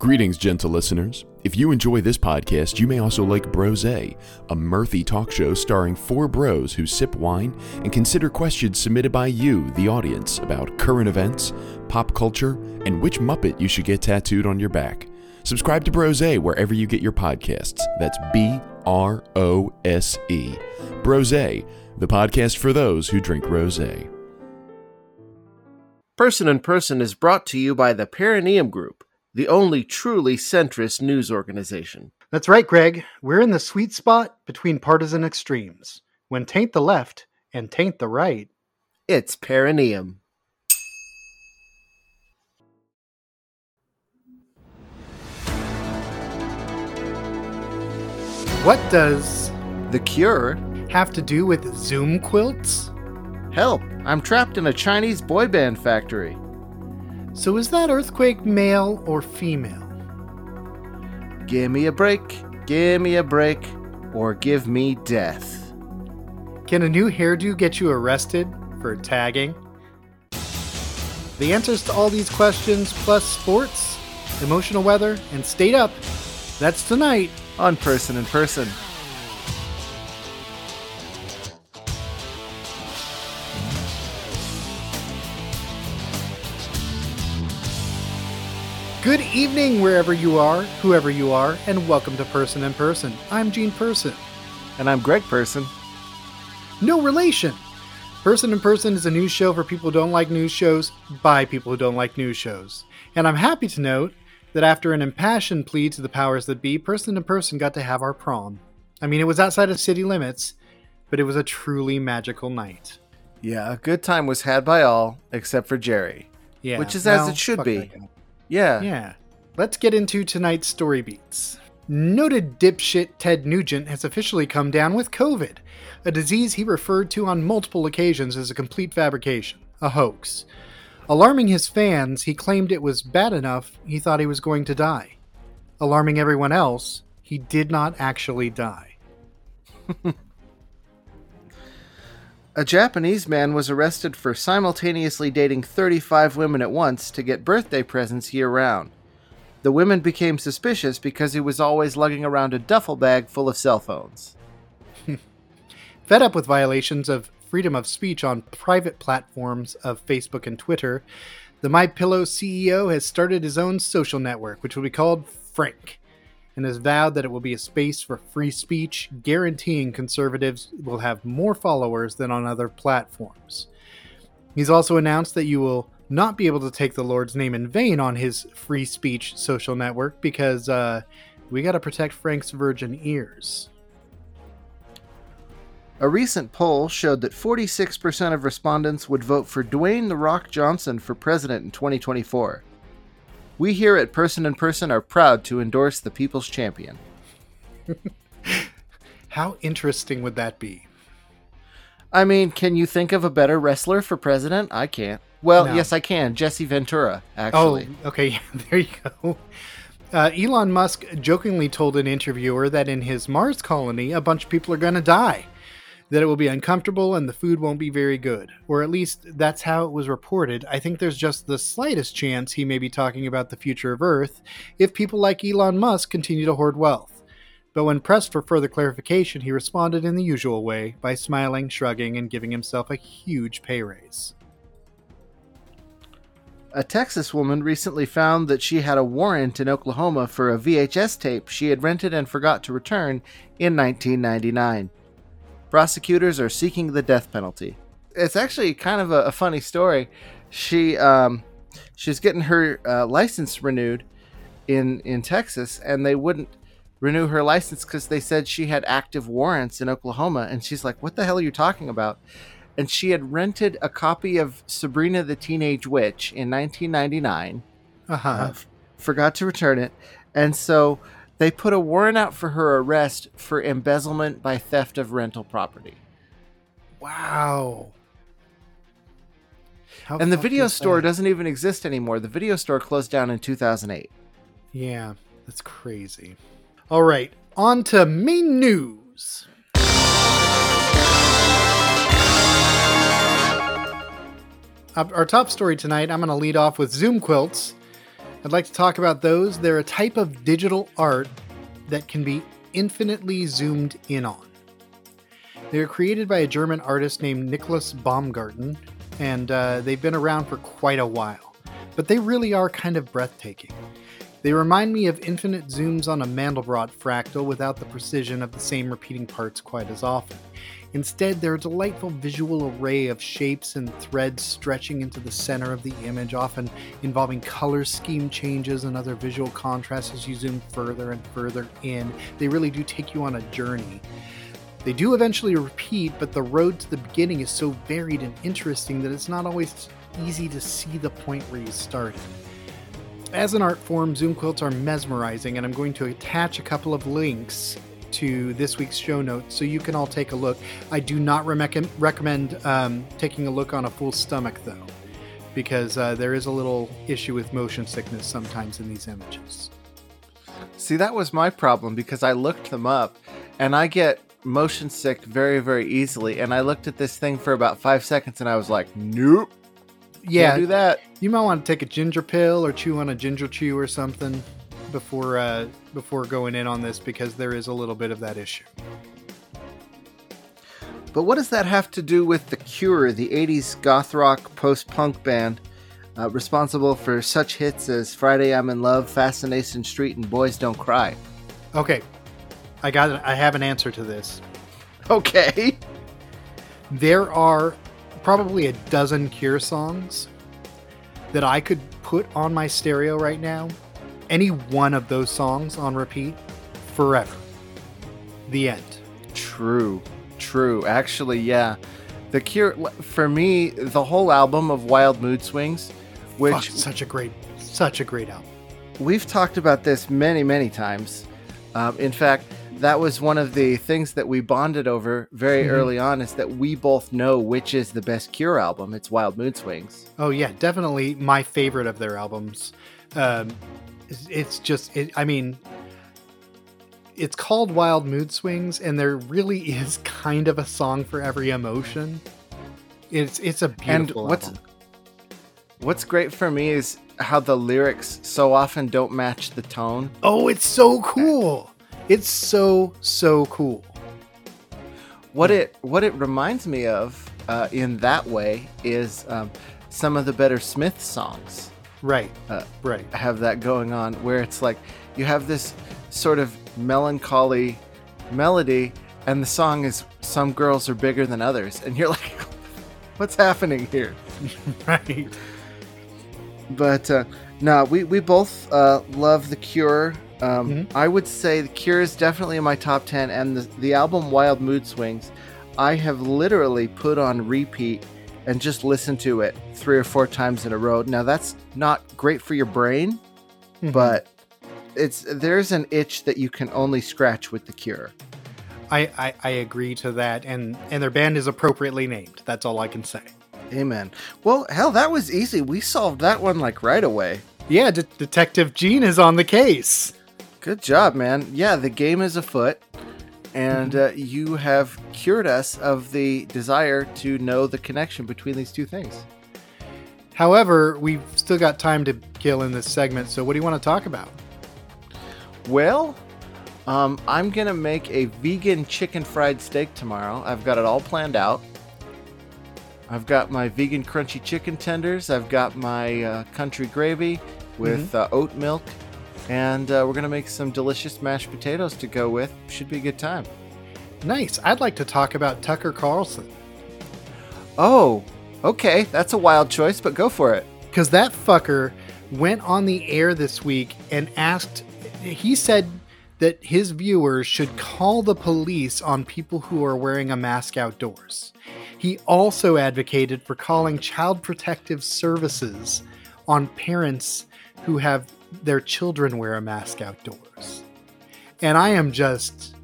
Greetings, gentle listeners. If you enjoy this podcast, you may also like Brose, a mirthy talk show starring four bros who sip wine and consider questions submitted by you, the audience, about current events, pop culture, and which Muppet you should get tattooed on your back. Subscribe to Brose wherever you get your podcasts. That's B R O S E. Brose, the podcast for those who drink rose. Person in Person is brought to you by the Perineum Group, the only truly centrist news organization. That's right, Greg. We're in the sweet spot between partisan extremes. When taint the left and taint the right. It's Perineum. What does The Cure? have to do with Zoom quilts? Help! I'm trapped in a Chinese boy band factory. So is that earthquake male or female? Give me a break, give me a break, or give me death. Can a new hairdo get you arrested for tagging? The answers to all these questions, plus sports, emotional weather, and stayed up, that's tonight. On Person in Person. Good evening, wherever you are, whoever you are, and welcome to Person in Person. I'm Gene Person. And I'm Greg Person. No relation. Person in Person is a news show for people who don't like news shows by people who don't like news shows. And I'm happy to note that after an impassioned plea to the powers that be, Person in Person got to have our prom. I mean, it was outside of city limits, but it was a truly magical night. Yeah, a good time was had by all except for Jerry. Yeah, Which is as it should be. Yeah. Yeah. Let's get into tonight's story beats. Noted dipshit Ted Nugent has officially come down with COVID, a disease he referred to on multiple occasions as a complete fabrication, a hoax. Alarming his fans, he claimed it was bad enough he thought he was going to die. Alarming everyone else, he did not actually die. A Japanese man was arrested for simultaneously dating 35 women at once to get birthday presents year round. The women became suspicious because he was always lugging around a duffel bag full of cell phones. Fed up with violations of freedom of speech on private platforms of Facebook and Twitter, the MyPillow CEO has started his own social network, which will be called Frank, and has vowed that it will be a space for free speech, guaranteeing conservatives will have more followers than on other platforms. He's also announced that you will not be able to take the Lord's name in vain on his free speech social network because uh, we got to protect Frank's virgin ears. A recent poll showed that 46% of respondents would vote for Dwayne The Rock Johnson for president in 2024. We here at Person in Person are proud to endorse the People's Champion. How interesting would that be? I mean, can you think of a better wrestler for president? I can't. Well, No. yes, I can. Jesse Ventura, actually. Oh, okay. There you go. Uh, Elon Musk jokingly told an interviewer that in his Mars colony, a bunch of people are going to die, that it will be uncomfortable and the food won't be very good. Or at least that's how it was reported. I think there's just the slightest chance he may be talking about the future of Earth if people like Elon Musk continue to hoard wealth. But when pressed for further clarification, he responded in the usual way by smiling, shrugging, and giving himself a huge pay raise. A Texas woman recently found that she had a warrant in Oklahoma for a VHS tape she had rented and forgot to return in 1999. Prosecutors are seeking the death penalty. It's actually kind of a, a funny story. She um, she's getting her uh, license renewed in in Texas, and they wouldn't renew her license because they said she had active warrants in Oklahoma. And she's like, "What the hell are you talking about?" and she had rented a copy of Sabrina the Teenage Witch in 1999. Uh-huh. Uh, f- forgot to return it, and so they put a warrant out for her arrest for embezzlement by theft of rental property. Wow. How and the video store doesn't even exist anymore. The video store closed down in 2008. Yeah, that's crazy. All right, on to main news. Our top story tonight, I'm going to lead off with Zoom quilts. I'd like to talk about those. They're a type of digital art that can be infinitely zoomed in on. They were created by a German artist named Nicholas Baumgarten, and uh, they've been around for quite a while. But they really are kind of breathtaking. They remind me of infinite zooms on a Mandelbrot fractal without the precision of the same repeating parts quite as often. Instead, they're a delightful visual array of shapes and threads stretching into the center of the image, often involving color scheme changes and other visual contrasts as you zoom further and further in. They really do take you on a journey. They do eventually repeat, but the road to the beginning is so varied and interesting that it's not always easy to see the point where you started. As an art form, Zoom quilts are mesmerizing, and I'm going to attach a couple of links to this week's show notes so you can all take a look. I do not re- recommend um, taking a look on a full stomach, though, because uh, there is a little issue with motion sickness sometimes in these images. See, that was my problem because I looked them up and I get motion sick very, very easily. And I looked at this thing for about five seconds and I was like, nope. Yeah, do that. You might want to take a ginger pill or chew on a ginger chew or something before uh, before going in on this because there is a little bit of that issue. But what does that have to do with The Cure, the 80s goth rock post punk band uh, responsible for such hits as Friday I'm in Love, Fascination Street, and Boys Don't Cry? Okay, I got I have an answer to this. Okay. There are probably a dozen Cure songs that I could put on my stereo right now. Any one of those songs on repeat forever. The end. True. True. Actually, yeah. The Cure for me, the whole album of Wild Mood Swings, which Fuck, such a great such a great album. We've talked about this many, many times. Um, in fact, that was one of the things that we bonded over very mm-hmm. early on is that we both know which is the best Cure album. It's Wild Mood Swings. Oh yeah, definitely my favorite of their albums. Um, it's just, it, I mean, it's called Wild Mood Swings, and there really is kind of a song for every emotion. It's it's a beautiful and what's, album. What's great for me is how the lyrics so often don't match the tone. Oh, it's so cool. It's so so cool. What it what it reminds me of uh, in that way is um, some of the better Smith songs. Right. Uh, right. I have that going on where it's like you have this sort of melancholy melody, and the song is "Some girls are bigger than others," and you're like, "What's happening here?" right. But uh, no, we we both uh, love the Cure. Um, mm-hmm. I would say The Cure is definitely in my top 10, and the, the album Wild Mood Swings, I have literally put on repeat and just listen to it three or four times in a row. Now, that's not great for your brain, mm-hmm. but it's there's an itch that you can only scratch with The Cure. I, I, I agree to that, and, and their band is appropriately named. That's all I can say. Amen. Well, hell, that was easy. We solved that one like right away. Yeah, De- Detective Gene is on the case. Good job, man. Yeah, the game is afoot, and uh, you have cured us of the desire to know the connection between these two things. However, we've still got time to kill in this segment, so what do you want to talk about? Well, um, I'm going to make a vegan chicken fried steak tomorrow. I've got it all planned out. I've got my vegan crunchy chicken tenders. I've got my uh, country gravy with mm-hmm. uh, oat milk and uh, we're gonna make some delicious mashed potatoes to go with. Should be a good time. Nice. I'd like to talk about Tucker Carlson. Oh, okay. That's a wild choice, but go for it. Because that fucker went on the air this week and asked. He said that his viewers should call the police on people who are wearing a mask outdoors. He also advocated for calling child protective services on parents who have their children wear a mask outdoors. And I am just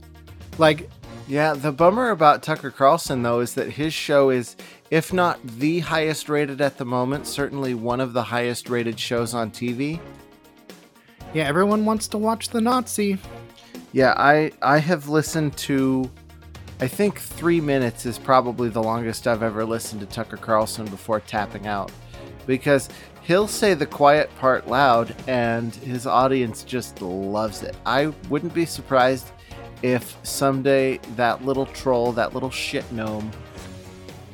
like. Yeah, the bummer about Tucker Carlson, though, is that his show is, if not the highest rated at the moment, certainly one of the highest rated shows on TV. Yeah, everyone wants to watch the Nazi. Yeah, I I have listened to I think 3 minutes is probably the longest I've ever listened to Tucker Carlson before tapping out because he'll say the quiet part loud and his audience just loves it. I wouldn't be surprised if someday that little troll, that little shit gnome,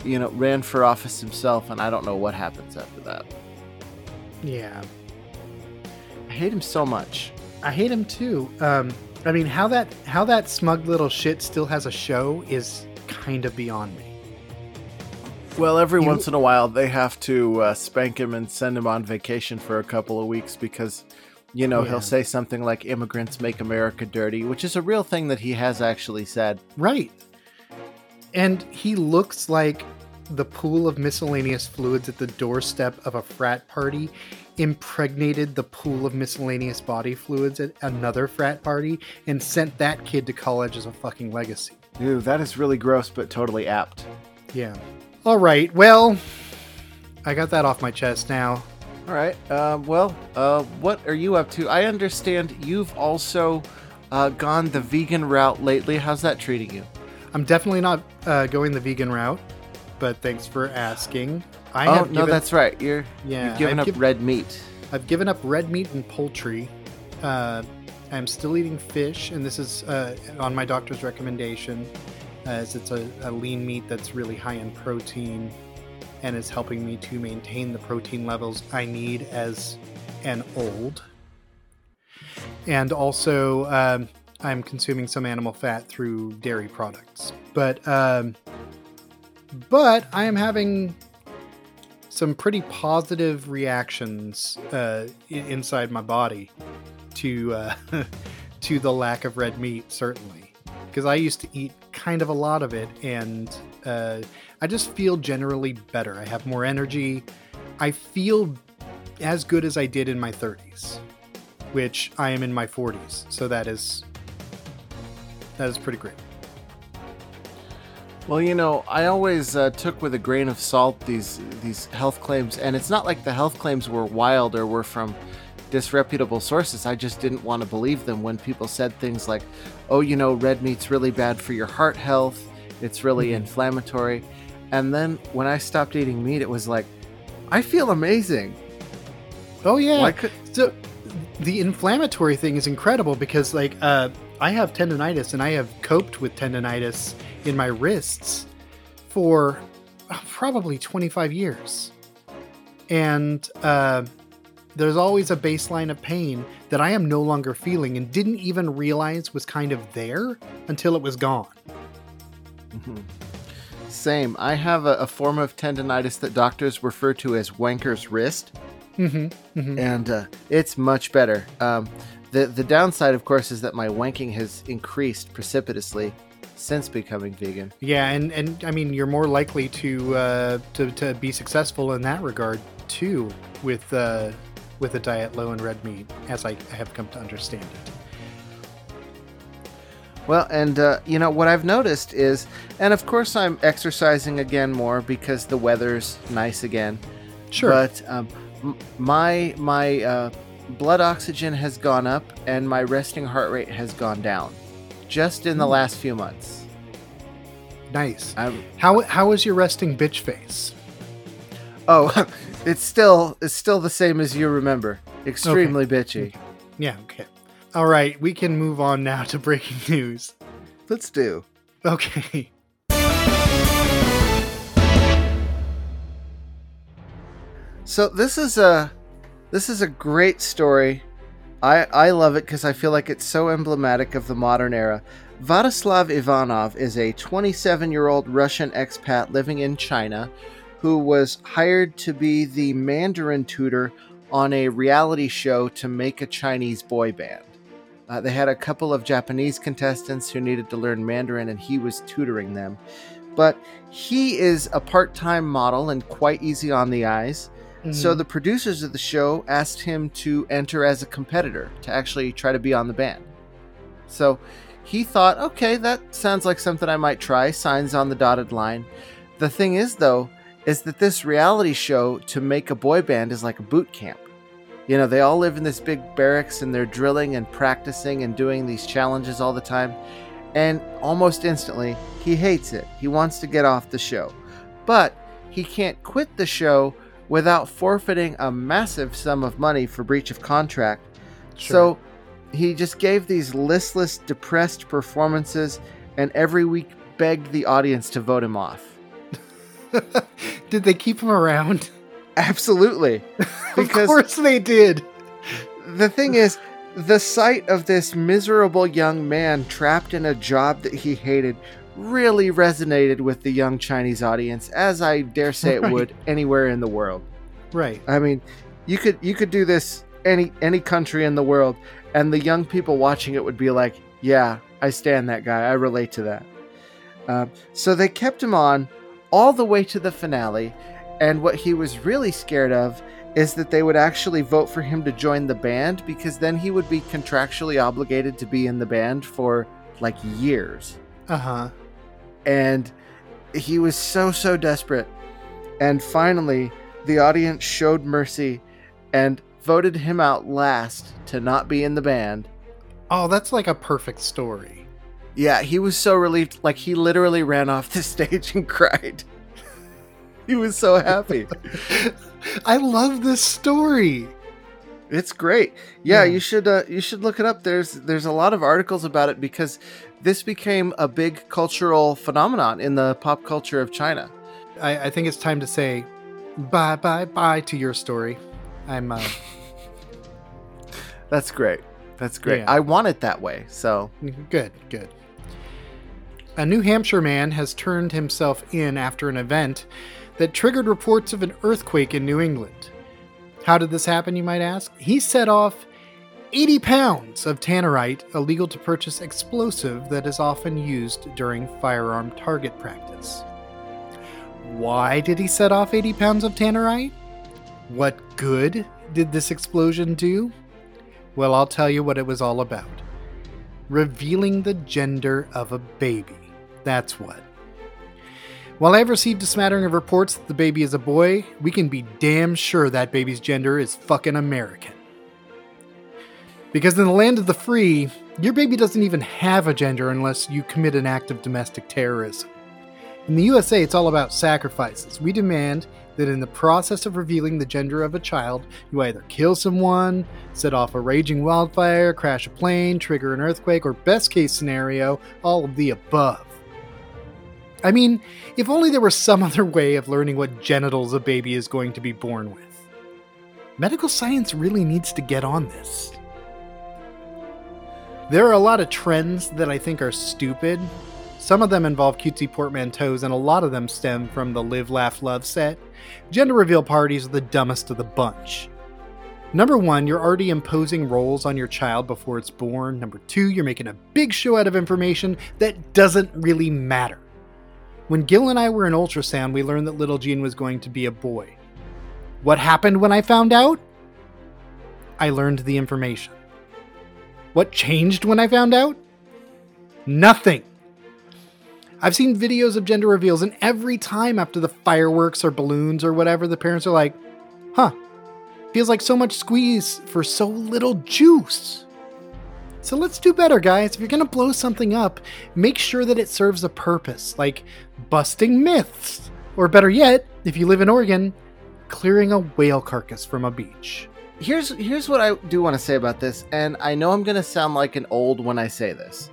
you know, ran for office himself and I don't know what happens after that. Yeah. I hate him so much. I hate him too. Um, I mean, how that how that smug little shit still has a show is kind of beyond me. Well, every You- once in a while they have to uh, spank him and send him on vacation for a couple of weeks because, you know, Yeah. he'll say something like "immigrants make America dirty," which is a real thing that he has actually said. Right. And he looks like the pool of miscellaneous fluids at the doorstep of a frat party impregnated the pool of miscellaneous body fluids at another frat party and sent that kid to college as a fucking legacy. Ew, that is really gross, but totally apt. Yeah. All right. Well, I got that off my chest now. All right. Uh, well, uh, what are you up to? I understand you've also uh, gone the vegan route lately. How's that treating you? I'm definitely not uh, going the vegan route, but thanks for asking. I oh have no, given, that's right. You're Yeah, you've given I've up red meat. I've given up red meat and poultry. Uh, I'm still eating fish, and this is uh, on my doctor's recommendation, as it's a, a lean meat that's really high in protein and is helping me to maintain the protein levels I need as an old. And also, um, I'm consuming some animal fat through dairy products. But um, but I am having some pretty positive reactions uh, inside my body to uh, to the lack of red meat, certainly, because I used to eat kind of a lot of it, and uh, I just feel generally better. I have more energy. I feel as good as I did in my 30s, which I am in my 40s, so that is that is pretty great. Well, you know, I always uh, took with a grain of salt these these health claims, and it's not like the health claims were wild or were from disreputable sources. I just didn't want to believe them when people said things like, "Oh, you know, red meat's really bad for your heart health. It's really Mhm. inflammatory." And then when I stopped eating meat, it was like, I feel amazing. Oh yeah, could So the inflammatory thing is incredible because like uh, I have tendonitis and I have coped with tendonitis in my wrists for uh, probably 25 years. And uh, there's always a baseline of pain that I am no longer feeling and didn't even realize was kind of there until it was gone. Mhm. Same. I have a, a form of tendonitis that doctors refer to as wanker's wrist. Mm-hmm. mm-hmm. and uh, it's much better. Um, the the downside, of course, is that my wanking has increased precipitously since becoming vegan. Yeah, and, and I mean you're more likely to uh, to to be successful in that regard too with uh, with a diet low in red meat, as I have come to understand it. Well, and uh, you know what I've noticed is, and of course I'm exercising again more because the weather's nice again. Sure. But um, my my uh, blood oxygen has gone up and my resting heart rate has gone down, just in the Hmm. last few months. nice. I'm, How how is your resting bitch face? Oh, it's still it's still the same as you remember. Extremely bitchy. Yeah. Okay. All right. We can move on now to breaking news. Let's do. Okay. So this is a this is a great story. I I love it because I feel like it's so emblematic of the modern era. Vladislav Ivanov is a 27-year-old Russian expat living in China who was hired to be the Mandarin tutor on a reality show to make a Chinese boy band. Uh, they had a couple of Japanese contestants who needed to learn Mandarin, and he was tutoring them. But he is a part time model and quite easy on the eyes. So Mhm. the producers of the show asked him to enter as a competitor to actually try to be on the band. So he thought, okay, that sounds like something I might try. Signs on the dotted line. The thing is, though, is that this reality show to make a boy band is like a boot camp. You know, they all live in this big barracks and they're drilling and practicing and doing these challenges all the time. And almost instantly, he hates it. He wants to get off the show. But he can't quit the show without forfeiting a massive sum of money for breach of contract. Sure. So he just gave these listless, depressed performances and every week begged the audience to vote him off. did they keep him around? Absolutely. of course they did. the thing is, the sight of this miserable young man trapped in a job that he hated really resonated with the young Chinese audience, as I dare say it Right. would anywhere in the world. Right. I mean, you could you could do this any any country in the world, and the young people watching it would be like, "Yeah, I stand that guy. I relate to that." Uh, so they kept him on all the way to the finale, and what he was really scared of is that they would actually vote for him to join the band because then he would be contractually obligated to be in the band for like years Uh huh. and he was so so desperate and finally the audience showed mercy and voted him out last to not be in the band Oh, that's like a perfect story. Yeah he was so relieved like he literally ran off the stage and cried he was so happy I love this story. it's great yeah, Yeah. you should uh, you should look it up there's there's a lot of articles about it because this became a big cultural phenomenon in the pop culture of china I, I think it's time to say bye bye bye to your story. I'm uh, that's great that's great Yeah. i want it that way so good, good. A New Hampshire man has turned himself in after an event that triggered reports of an earthquake in New England. How did this happen, you might ask? He set off 80 pounds of tannerite, a legal to purchase explosive that is often used during firearm target practice. Why did he set off 80 pounds of tannerite? What good did this explosion do? Well, I'll tell you what it was all about revealing the gender of a baby. That's what. While I've received a smattering of reports that the baby is a boy, we can be damn sure that baby's gender is fucking American. Because in the land of the free, your baby doesn't even have a gender unless you commit an act of domestic terrorism. In the USA, it's all about sacrifices. We demand that in the process of revealing the gender of a child, you either kill someone, set off a raging wildfire, crash a plane, trigger an earthquake, or best case scenario, all of the above. I mean, if only there were some other way of learning what genitals a baby is going to be born with. Medical science really needs to get on this. There are a lot of trends that I think are stupid. Some of them involve cutesy portmanteaus, and a lot of them stem from the Live, Laugh, Love set. Gender reveal parties are the dumbest of the bunch. Number one, you're already imposing roles on your child before it's born. Number two, you're making a big show out of information that doesn't really matter. When Gil and I were in ultrasound, we learned that little Gene was going to be a boy. What happened when I found out? I learned the information. What changed when I found out? Nothing. I've seen videos of gender reveals, and every time after the fireworks or balloons or whatever, the parents are like, huh, feels like so much squeeze for so little juice. So let's do better, guys. If you're going to blow something up, make sure that it serves a purpose, like busting myths. Or better yet, if you live in Oregon, clearing a whale carcass from a beach. here's here's what I do want to say about this, and I know I'm gonna sound like an old when I say this,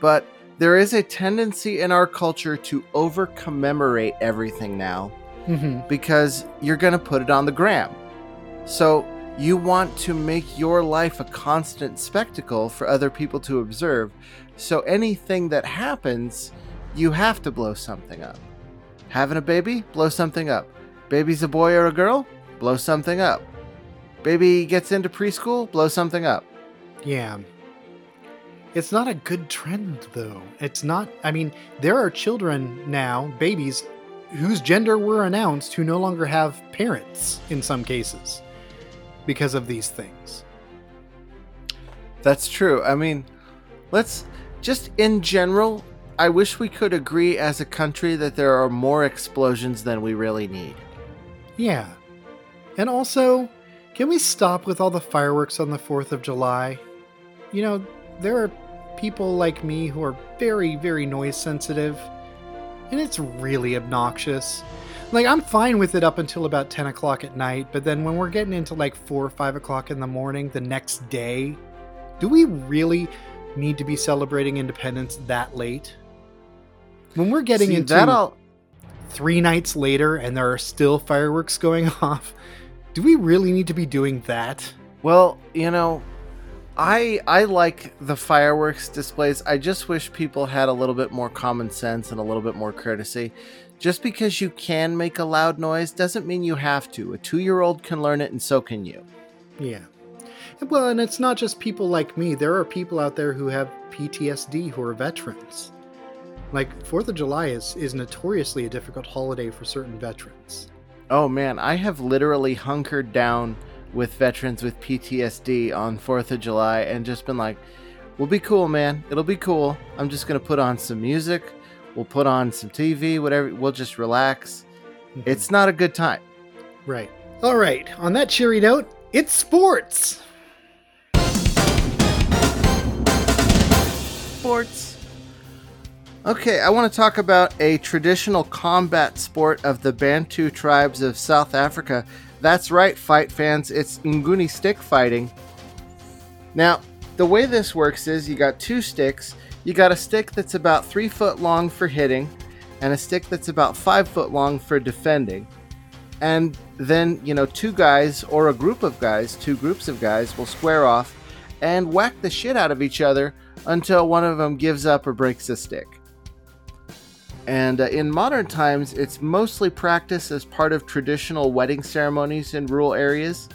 but there is a tendency in our culture to over commemorate everything now Mm-hmm. because you're gonna put it on the gram. So you want to make your life a constant spectacle for other people to observe. So anything that happens, you have to blow something up. Having a baby, blow something up. Baby's a boy or a girl, blow something up. Baby gets into preschool, blow something up. Yeah. It's not a good trend, though. It's not. I mean, there are children now, babies, whose gender were announced who no longer have parents in some cases because of these things. That's true. I mean, let's just in general, I wish we could agree as a country that there are more explosions than we really need. Yeah. And also, can we stop with all the fireworks on the 4th of July? You know, there are people like me who are very, very noise sensitive. and it's really obnoxious. Like I'm fine with it up until about ten o'clock at night, but then when we're getting into like four or five o'clock in the morning the next day, do we really need to be celebrating independence that late? When we're getting See, into that all three nights later and there are still fireworks going off, do we really need to be doing that? Well, you know, I I like the fireworks displays. I just wish people had a little bit more common sense and a little bit more courtesy. Just because you can make a loud noise doesn't mean you have to. A 2-year-old can learn it and so can you. Yeah. Well, and it's not just people like me. There are people out there who have PTSD who are veterans. Like Fourth of July is is notoriously a difficult holiday for certain veterans. Oh man, I have literally hunkered down with veterans with PTSD on 4th of July and just been like, we'll be cool, man. It'll be cool. I'm just going to put on some music. We'll put on some TV, whatever. We'll just relax. Mhm. It's not a good time. right. All right. On that cheery note, it's sports. Sports. Okay, I want to talk about a traditional combat sport of the Bantu tribes of South Africa. That's right, fight fans, it's Nguni stick fighting. Now, the way this works is you got two sticks. You got a stick that's about three foot long for hitting, and a stick that's about five foot long for defending. And then, you know, two guys or a group of guys, two groups of guys, will square off and whack the shit out of each other until one of them gives up or breaks a stick. And uh, in modern times, it's mostly practiced as part of traditional wedding ceremonies in rural areas.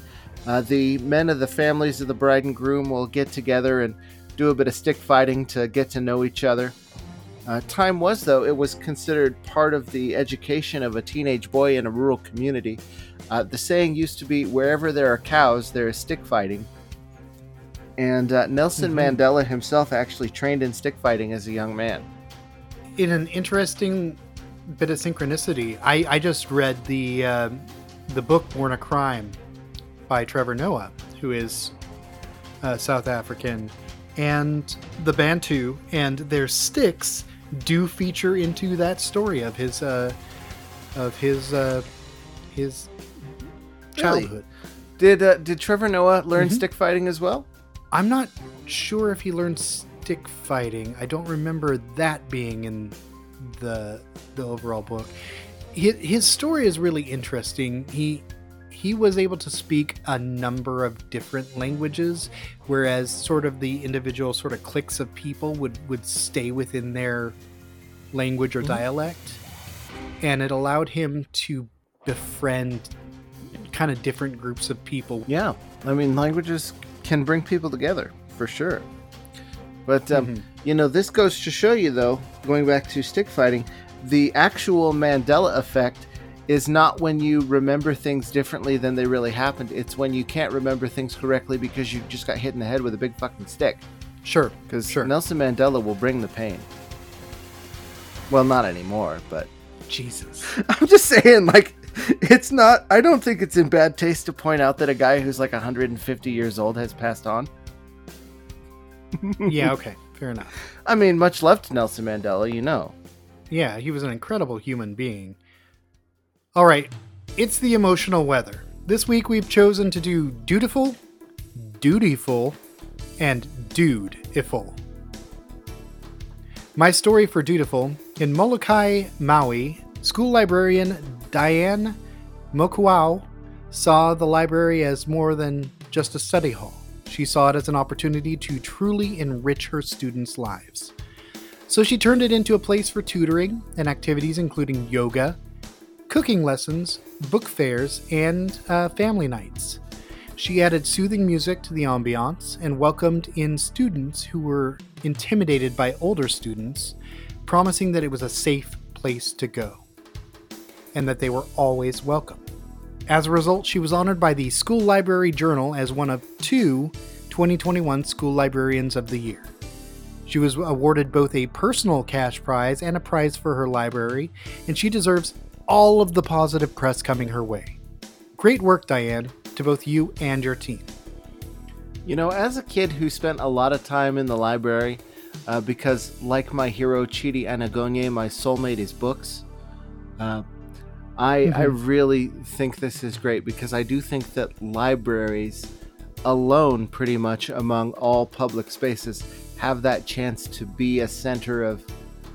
Uh, the men of the families of the bride and groom will get together and do a bit of stick fighting to get to know each other. Uh, time was, though, it was considered part of the education of a teenage boy in a rural community. Uh, the saying used to be wherever there are cows, there is stick fighting. And uh, Nelson Mhm. Mandela himself actually trained in stick fighting as a young man. In an interesting bit of synchronicity, I, I just read the uh, the book Born a Crime by Trevor Noah, who is uh, South African, and the Bantu and their sticks do feature into that story of his uh, of his uh, his Really? childhood. Did uh, did Trevor Noah learn Mhm. stick fighting as well? I'm not sure if he learned stick fighting. I don't remember that being in the the overall book. His, his story is really interesting. He he was able to speak a number of different languages, whereas sort of the individual sort of cliques of people would would stay within their language or Mhm. dialect, and it allowed him to befriend kind of different groups of people. Yeah, I mean languages can bring people together for sure. But um, Mhm. you know, this goes to show you, though, going back to stick fighting, the actual Mandela effect is not when you remember things differently than they really happened. It's when you can't remember things correctly because you just got hit in the head with a big fucking stick. Sure, Because Sure. Nelson Mandela will bring the pain. Well, not anymore, but Jesus. I'm just saying, like, it's not. I don't think it's in bad taste to point out that a guy who's like 150 years old has passed on. Yeah, okay, fair enough. I mean, much love to Nelson Mandela, you know. Yeah, he was an incredible human being. All right, it's the emotional weather. This week we've chosen to do dutiful, dutiful, and dude-iful. My story for dutiful in Molokai, Maui, school librarian Diane Mokuau saw the library as more than just a study hall. She saw it as an opportunity to truly enrich her students' lives. So she turned it into a place for tutoring and activities including yoga, cooking lessons, book fairs, and uh, family nights. She added soothing music to the ambiance and welcomed in students who were intimidated by older students, promising that it was a safe place to go and that they were always welcome. As a result, she was honored by the School Library Journal as one of two 2021 School Librarians of the Year. She was awarded both a personal cash prize and a prize for her library, and she deserves all of the positive press coming her way. Great work, Diane, to both you and your team. You know, as a kid who spent a lot of time in the library, uh, because, like my hero Chidi Anagonye, my soulmate is books. Uh, I I really think this is great because I do think that libraries alone, pretty much among all public spaces, have that chance to be a center of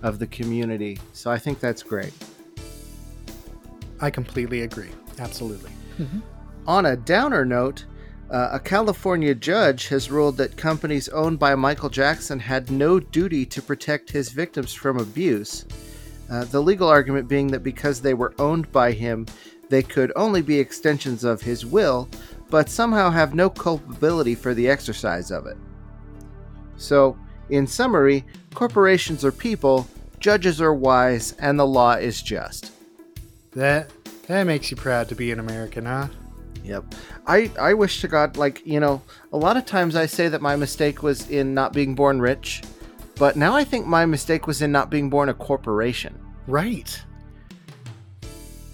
of the community. So I think that's great. I completely agree. Absolutely. On a downer note, uh, a California judge has ruled that companies owned by Michael Jackson had no duty to protect his victims from abuse. Uh, the legal argument being that because they were owned by him, they could only be extensions of his will, but somehow have no culpability for the exercise of it. So, in summary, corporations are people, judges are wise, and the law is just. That that makes you proud to be an American, huh? Yep. I, I wish to God, like, you know, a lot of times I say that my mistake was in not being born rich, but now I think my mistake was in not being born a corporation. Right.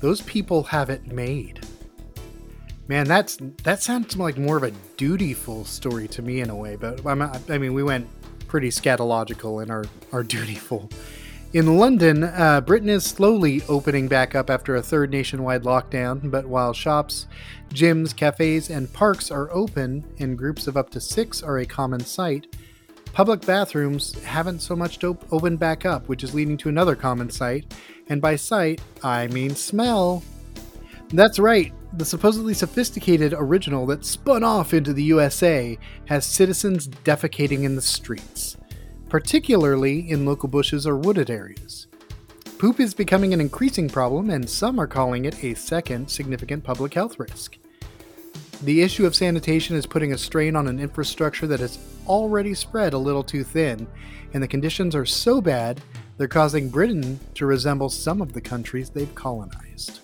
Those people have it made. Man, that's that sounds like more of a dutiful story to me in a way. But I'm, I mean, we went pretty scatological in our our dutiful. In London, uh, Britain is slowly opening back up after a third nationwide lockdown. But while shops, gyms, cafes, and parks are open, and groups of up to six are a common sight, Public bathrooms haven't so much op- opened back up, which is leading to another common sight. And by sight, I mean smell. That's right, the supposedly sophisticated original that spun off into the USA has citizens defecating in the streets, particularly in local bushes or wooded areas. Poop is becoming an increasing problem, and some are calling it a second significant public health risk. The issue of sanitation is putting a strain on an infrastructure that has already spread a little too thin, and the conditions are so bad they're causing Britain to resemble some of the countries they've colonized.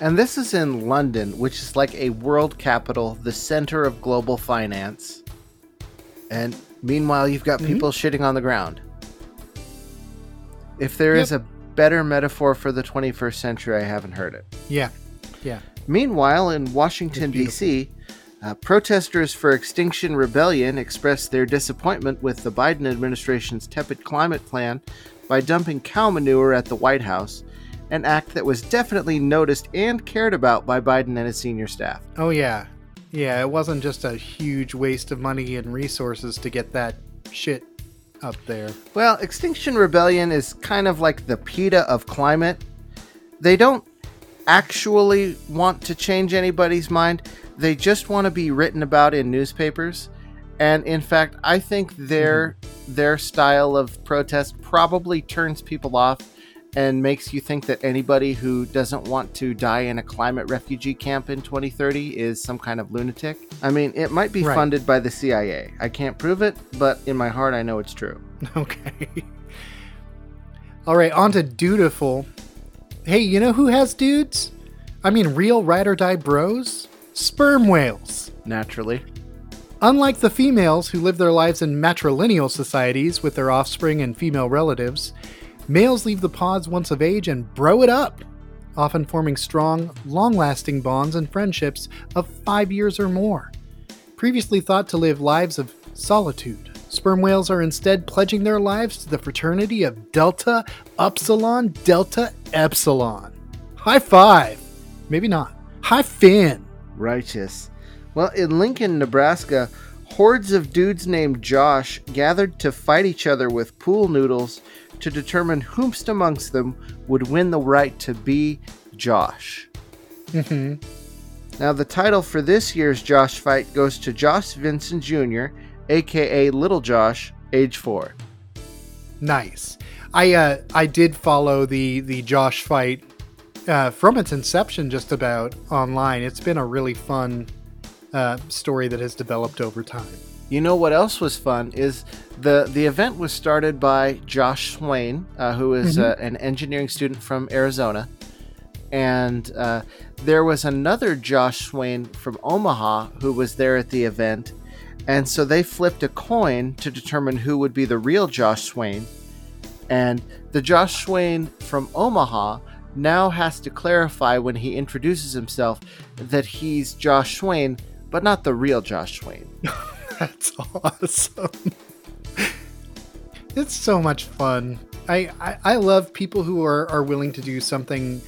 And this is in London, which is like a world capital, the center of global finance. And meanwhile, you've got mm-hmm. people shitting on the ground. If there is Yep. a better metaphor for the 21st century, I haven't heard it. Yeah, yeah. Meanwhile, in Washington, D.C., uh, protesters for Extinction Rebellion expressed their disappointment with the Biden administration's tepid climate plan by dumping cow manure at the White House, an act that was definitely noticed and cared about by Biden and his senior staff. Oh, yeah. Yeah, it wasn't just a huge waste of money and resources to get that shit up there. Well, Extinction Rebellion is kind of like the PETA of climate. They don't actually want to change anybody's mind, they just want to be written about in newspapers. And in fact, I think their mm-hmm. their style of protest probably turns people off and makes you think that anybody who doesn't want to die in a climate refugee camp in 2030 is some kind of lunatic. I mean, it might be Right. funded by the CIA. I can't prove it, but in my heart I know it's true. Okay. All right, on to dutiful. Hey, you know who has dudes? I mean, real ride or die bros? Sperm whales. Naturally. Unlike the females who live their lives in matrilineal societies with their offspring and female relatives, males leave the pods once of age and bro it up, often forming strong, long lasting bonds and friendships of five years or more. Previously thought to live lives of solitude, sperm whales are instead pledging their lives to the fraternity of Delta Upsilon Delta Epsilon. High five! Maybe not. High fin! Righteous. Well, in Lincoln, Nebraska, hordes of dudes named Josh gathered to fight each other with pool noodles to determine whomst amongst them would win the right to be Josh. Mm-hmm. Now, the title for this year's Josh fight goes to Josh Vincent Jr., aka Little Josh, age 4. Nice. I uh, I did follow the the Josh fight uh, from its inception, just about online. It's been a really fun uh, story that has developed over time. You know what else was fun is the the event was started by Josh Swain, uh, who is uh, an engineering student from Arizona, and uh, there was another Josh Swain from Omaha who was there at the event, and so they flipped a coin to determine who would be the real Josh Swain, and the Josh Swain from Omaha now has to clarify when he introduces himself that he's Josh Swain, but not the real Josh Swain. That's awesome. It's so much fun. I, I, I love people who are, are willing to do something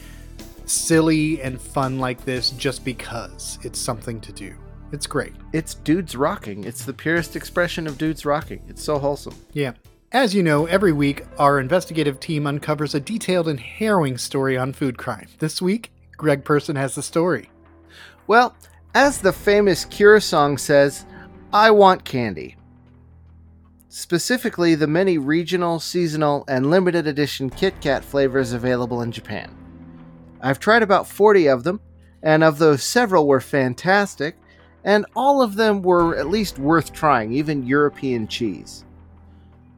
silly and fun like this just because it's something to do. It's great. It's dudes rocking. It's the purest expression of dudes rocking. It's so wholesome. Yeah. As you know, every week our investigative team uncovers a detailed and harrowing story on food crime. This week, Greg Person has the story. Well, as the famous Cure song says, I want candy. Specifically, the many regional, seasonal, and limited edition Kit Kat flavors available in Japan. I've tried about 40 of them, and of those, several were fantastic, and all of them were at least worth trying, even European cheese.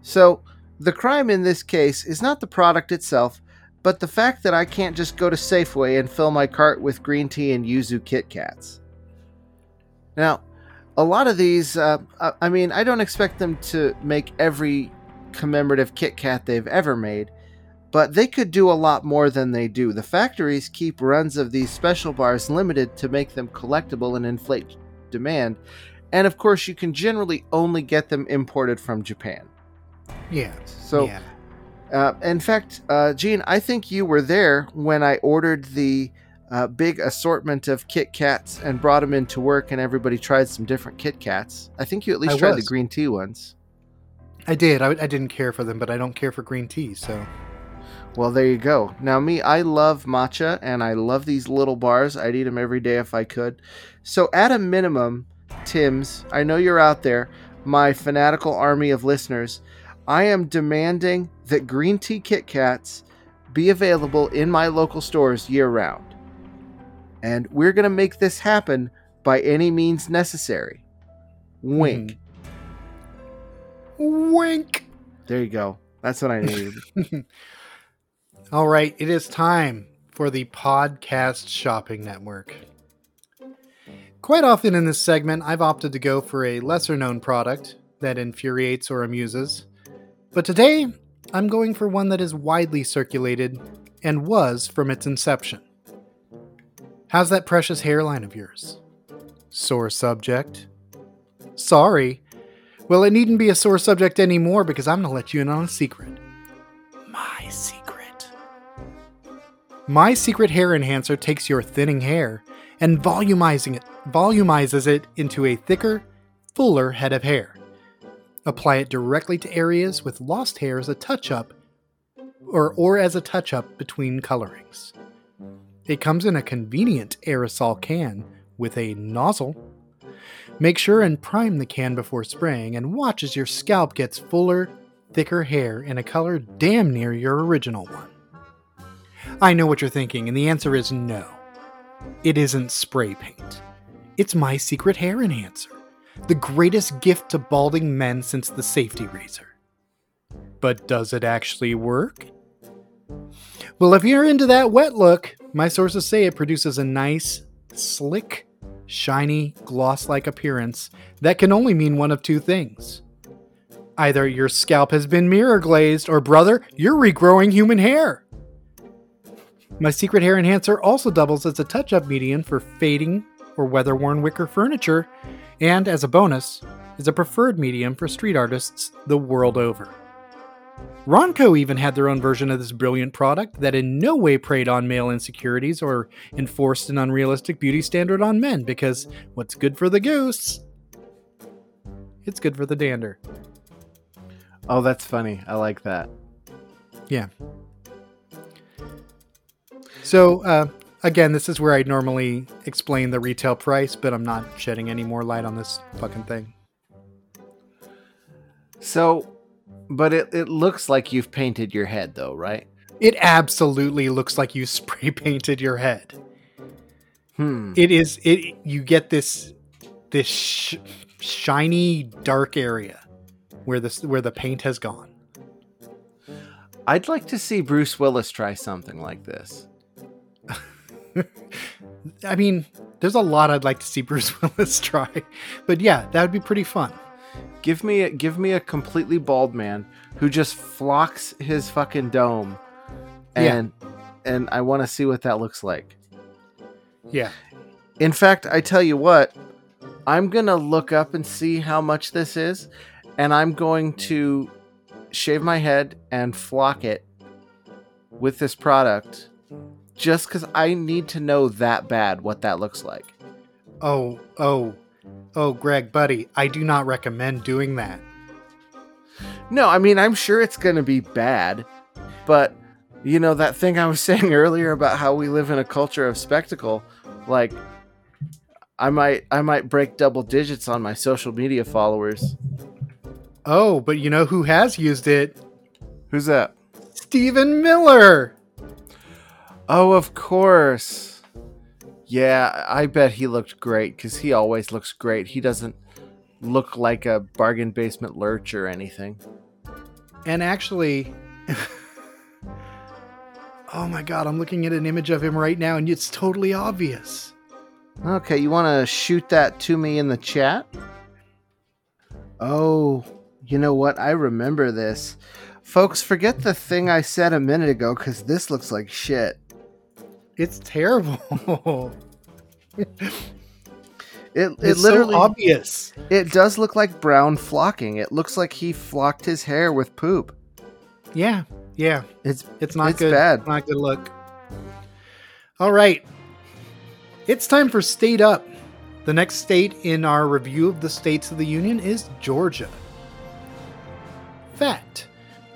So, the crime in this case is not the product itself, but the fact that I can't just go to Safeway and fill my cart with green tea and yuzu Kit Kats. Now, a lot of these, uh, I mean, I don't expect them to make every commemorative Kit Kat they've ever made, but they could do a lot more than they do. The factories keep runs of these special bars limited to make them collectible and inflate demand, and of course, you can generally only get them imported from Japan. Yeah. So, yeah. uh, in fact, uh, Gene, I think you were there when I ordered the uh, big assortment of Kit Kats and brought them into work, and everybody tried some different Kit Kats. I think you at least I tried was. the green tea ones. I did. I, I didn't care for them, but I don't care for green tea, so. Well, there you go. Now, me, I love matcha and I love these little bars. I'd eat them every day if I could. So, at a minimum, Tim's, I know you're out there, my fanatical army of listeners. I am demanding that green tea Kit Kats be available in my local stores year round. And we're going to make this happen by any means necessary. Wink. Hmm. Wink! There you go. That's what I needed. All right, it is time for the Podcast Shopping Network. Quite often in this segment, I've opted to go for a lesser known product that infuriates or amuses. But today, I'm going for one that is widely circulated and was from its inception. How's that precious hairline of yours? Sore subject? Sorry. Well, it needn't be a sore subject anymore because I'm going to let you in on a secret. My secret. My Secret Hair Enhancer takes your thinning hair and volumizing it, volumizes it into a thicker, fuller head of hair. Apply it directly to areas with lost hair as a touch-up or, or as a touch-up between colorings. It comes in a convenient aerosol can with a nozzle. Make sure and prime the can before spraying and watch as your scalp gets fuller, thicker hair in a color damn near your original one. I know what you're thinking, and the answer is no. It isn't spray paint. It's my secret hair enhancer, the greatest gift to balding men since the safety razor. But does it actually work? Well, if you're into that wet look, my sources say it produces a nice, slick, shiny, gloss like appearance that can only mean one of two things. Either your scalp has been mirror glazed, or brother, you're regrowing human hair. My secret hair enhancer also doubles as a touch up medium for fading or weather worn wicker furniture, and as a bonus, is a preferred medium for street artists the world over. Ronco even had their own version of this brilliant product that in no way preyed on male insecurities or enforced an unrealistic beauty standard on men because what's good for the goose? It's good for the dander. oh, that's funny. I like that. Yeah. So, uh, again, this is where I'd normally explain the retail price, but I'm not shedding any more light on this fucking thing. So, but it, it looks like you've painted your head, though, right? It absolutely looks like you spray painted your head. Hmm. It is it. You get this this sh- shiny dark area where this where the paint has gone. I'd like to see Bruce Willis try something like this. I mean, there's a lot I'd like to see Bruce Willis try, but yeah, that would be pretty fun. Give me a, give me a completely bald man who just flocks his fucking dome, Yeah. and and I want to see what that looks like. Yeah. In fact, I tell you what, I'm gonna look up and see how much this is, and I'm going to shave my head and flock it with this product just because I need to know that bad what that looks like. Oh, oh, oh, Greg, buddy, I do not recommend doing that. No, I mean, I'm sure it's going to be bad, but you know, that thing I was saying earlier about how we live in a culture of spectacle, like, I might I might break double digits on my social media followers. Oh, but you know who has used it? Who's that? Stephen Miller. Oh, of course. Yeah, I bet he looked great because he always looks great. He doesn't look like a bargain basement lurch or anything. And actually, oh my god, I'm looking at an image of him right now and it's totally obvious. Okay, you want to shoot that to me in the chat? Oh, you know what? I remember this. Folks, forget the thing I said a minute ago because this looks like shit. It's terrible. It, it it's literally so obvious. it does look like brown flocking. It looks like he flocked his hair with poop. Yeah, yeah. It's It's not It's good. bad. Not good look. All right. It's time for State Up. The next state in our review of the states of the Union is Georgia. Fact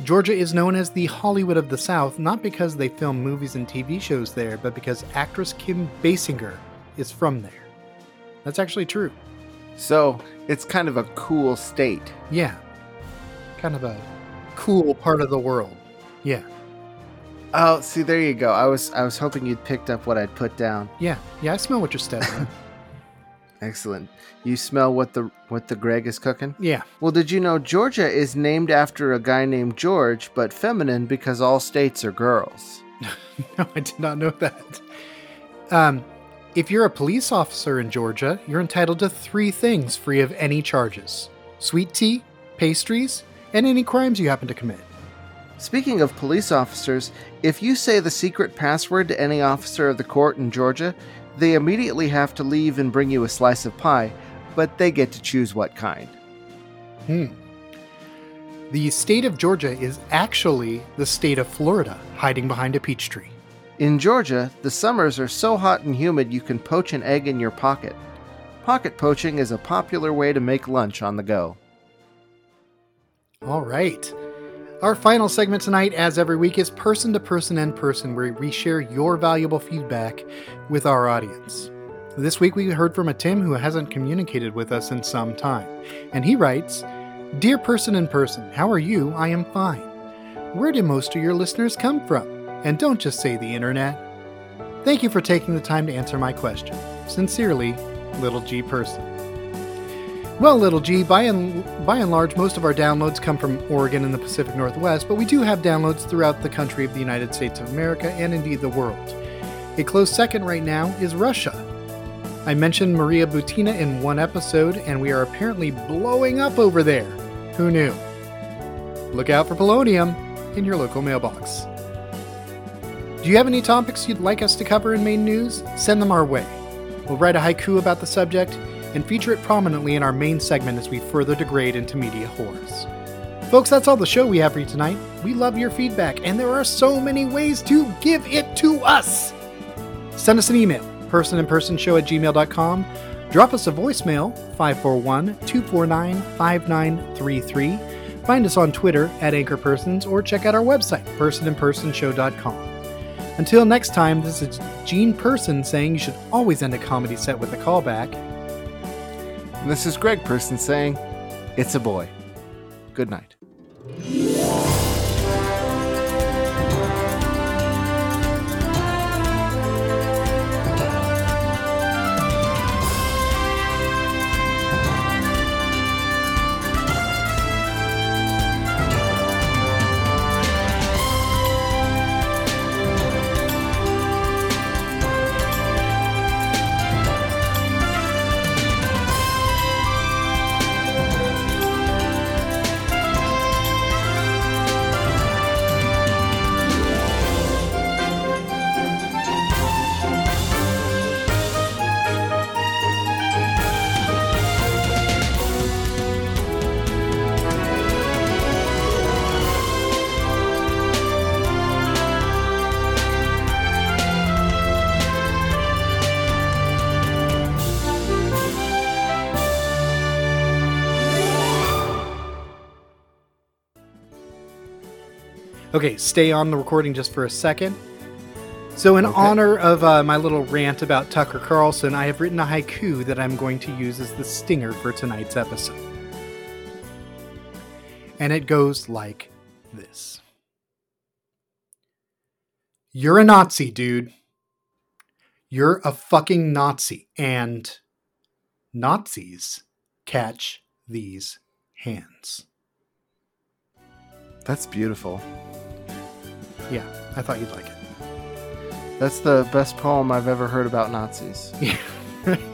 Georgia is known as the Hollywood of the South not because they film movies and TV shows there, but because actress Kim Basinger is from there. That's actually true. so it's kind of a cool state. Yeah. Kind of a cool part of the world. Yeah. Oh, see, there you go. I was I was hoping you'd picked up what I'd put down. Yeah. Yeah, I smell what you're stepping. Excellent. You smell what the what the Greg is cooking? yeah. Well, did you know Georgia is named after a guy named George, but feminine because all states are girls? No, I did not know that. Um, if you're a police officer in Georgia, you're entitled to three things free of any charges sweet tea, pastries, and any crimes you happen to commit. Speaking of police officers, if you say the secret password to any officer of the court in Georgia, they immediately have to leave and bring you a slice of pie, but they get to choose what kind. Hmm. The state of Georgia is actually the state of Florida, hiding behind a peach tree. In Georgia, the summers are so hot and humid you can poach an egg in your pocket. Pocket poaching is a popular way to make lunch on the go. All right. Our final segment tonight, as every week, is person to person and person, where we share your valuable feedback with our audience. This week, we heard from a Tim who hasn't communicated with us in some time. And he writes Dear person in person, how are you? I am fine. Where do most of your listeners come from? And don't just say the internet. Thank you for taking the time to answer my question. Sincerely, Little G Person. Well, little G, by and by and large, most of our downloads come from Oregon and the Pacific Northwest, but we do have downloads throughout the country of the United States of America and indeed the world. A close second right now is Russia. I mentioned Maria Butina in one episode, and we are apparently blowing up over there. Who knew? Look out for polonium in your local mailbox. Do you have any topics you'd like us to cover in main news? Send them our way. We'll write a haiku about the subject and feature it prominently in our main segment as we further degrade into media whores. Folks, that's all the show we have for you tonight. We love your feedback, and there are so many ways to give it to us. Send us an email, personinpersonshow at gmail.com. Drop us a voicemail, 541 249 5933. Find us on Twitter at AnchorPersons or check out our website, personinpersonshow.com. Until next time, this is Gene Person saying you should always end a comedy set with a callback. And this is Greg Person saying, It's a boy. Good night. Okay, stay on the recording just for a second. So, in Okay. honor of uh, my little rant about Tucker Carlson, I have written a haiku that I'm going to use as the stinger for tonight's episode. And it goes like this You're a Nazi, dude. You're a fucking Nazi. And Nazis catch these hands. That's beautiful. Yeah, I thought you'd like it. That's the best poem I've ever heard about Nazis.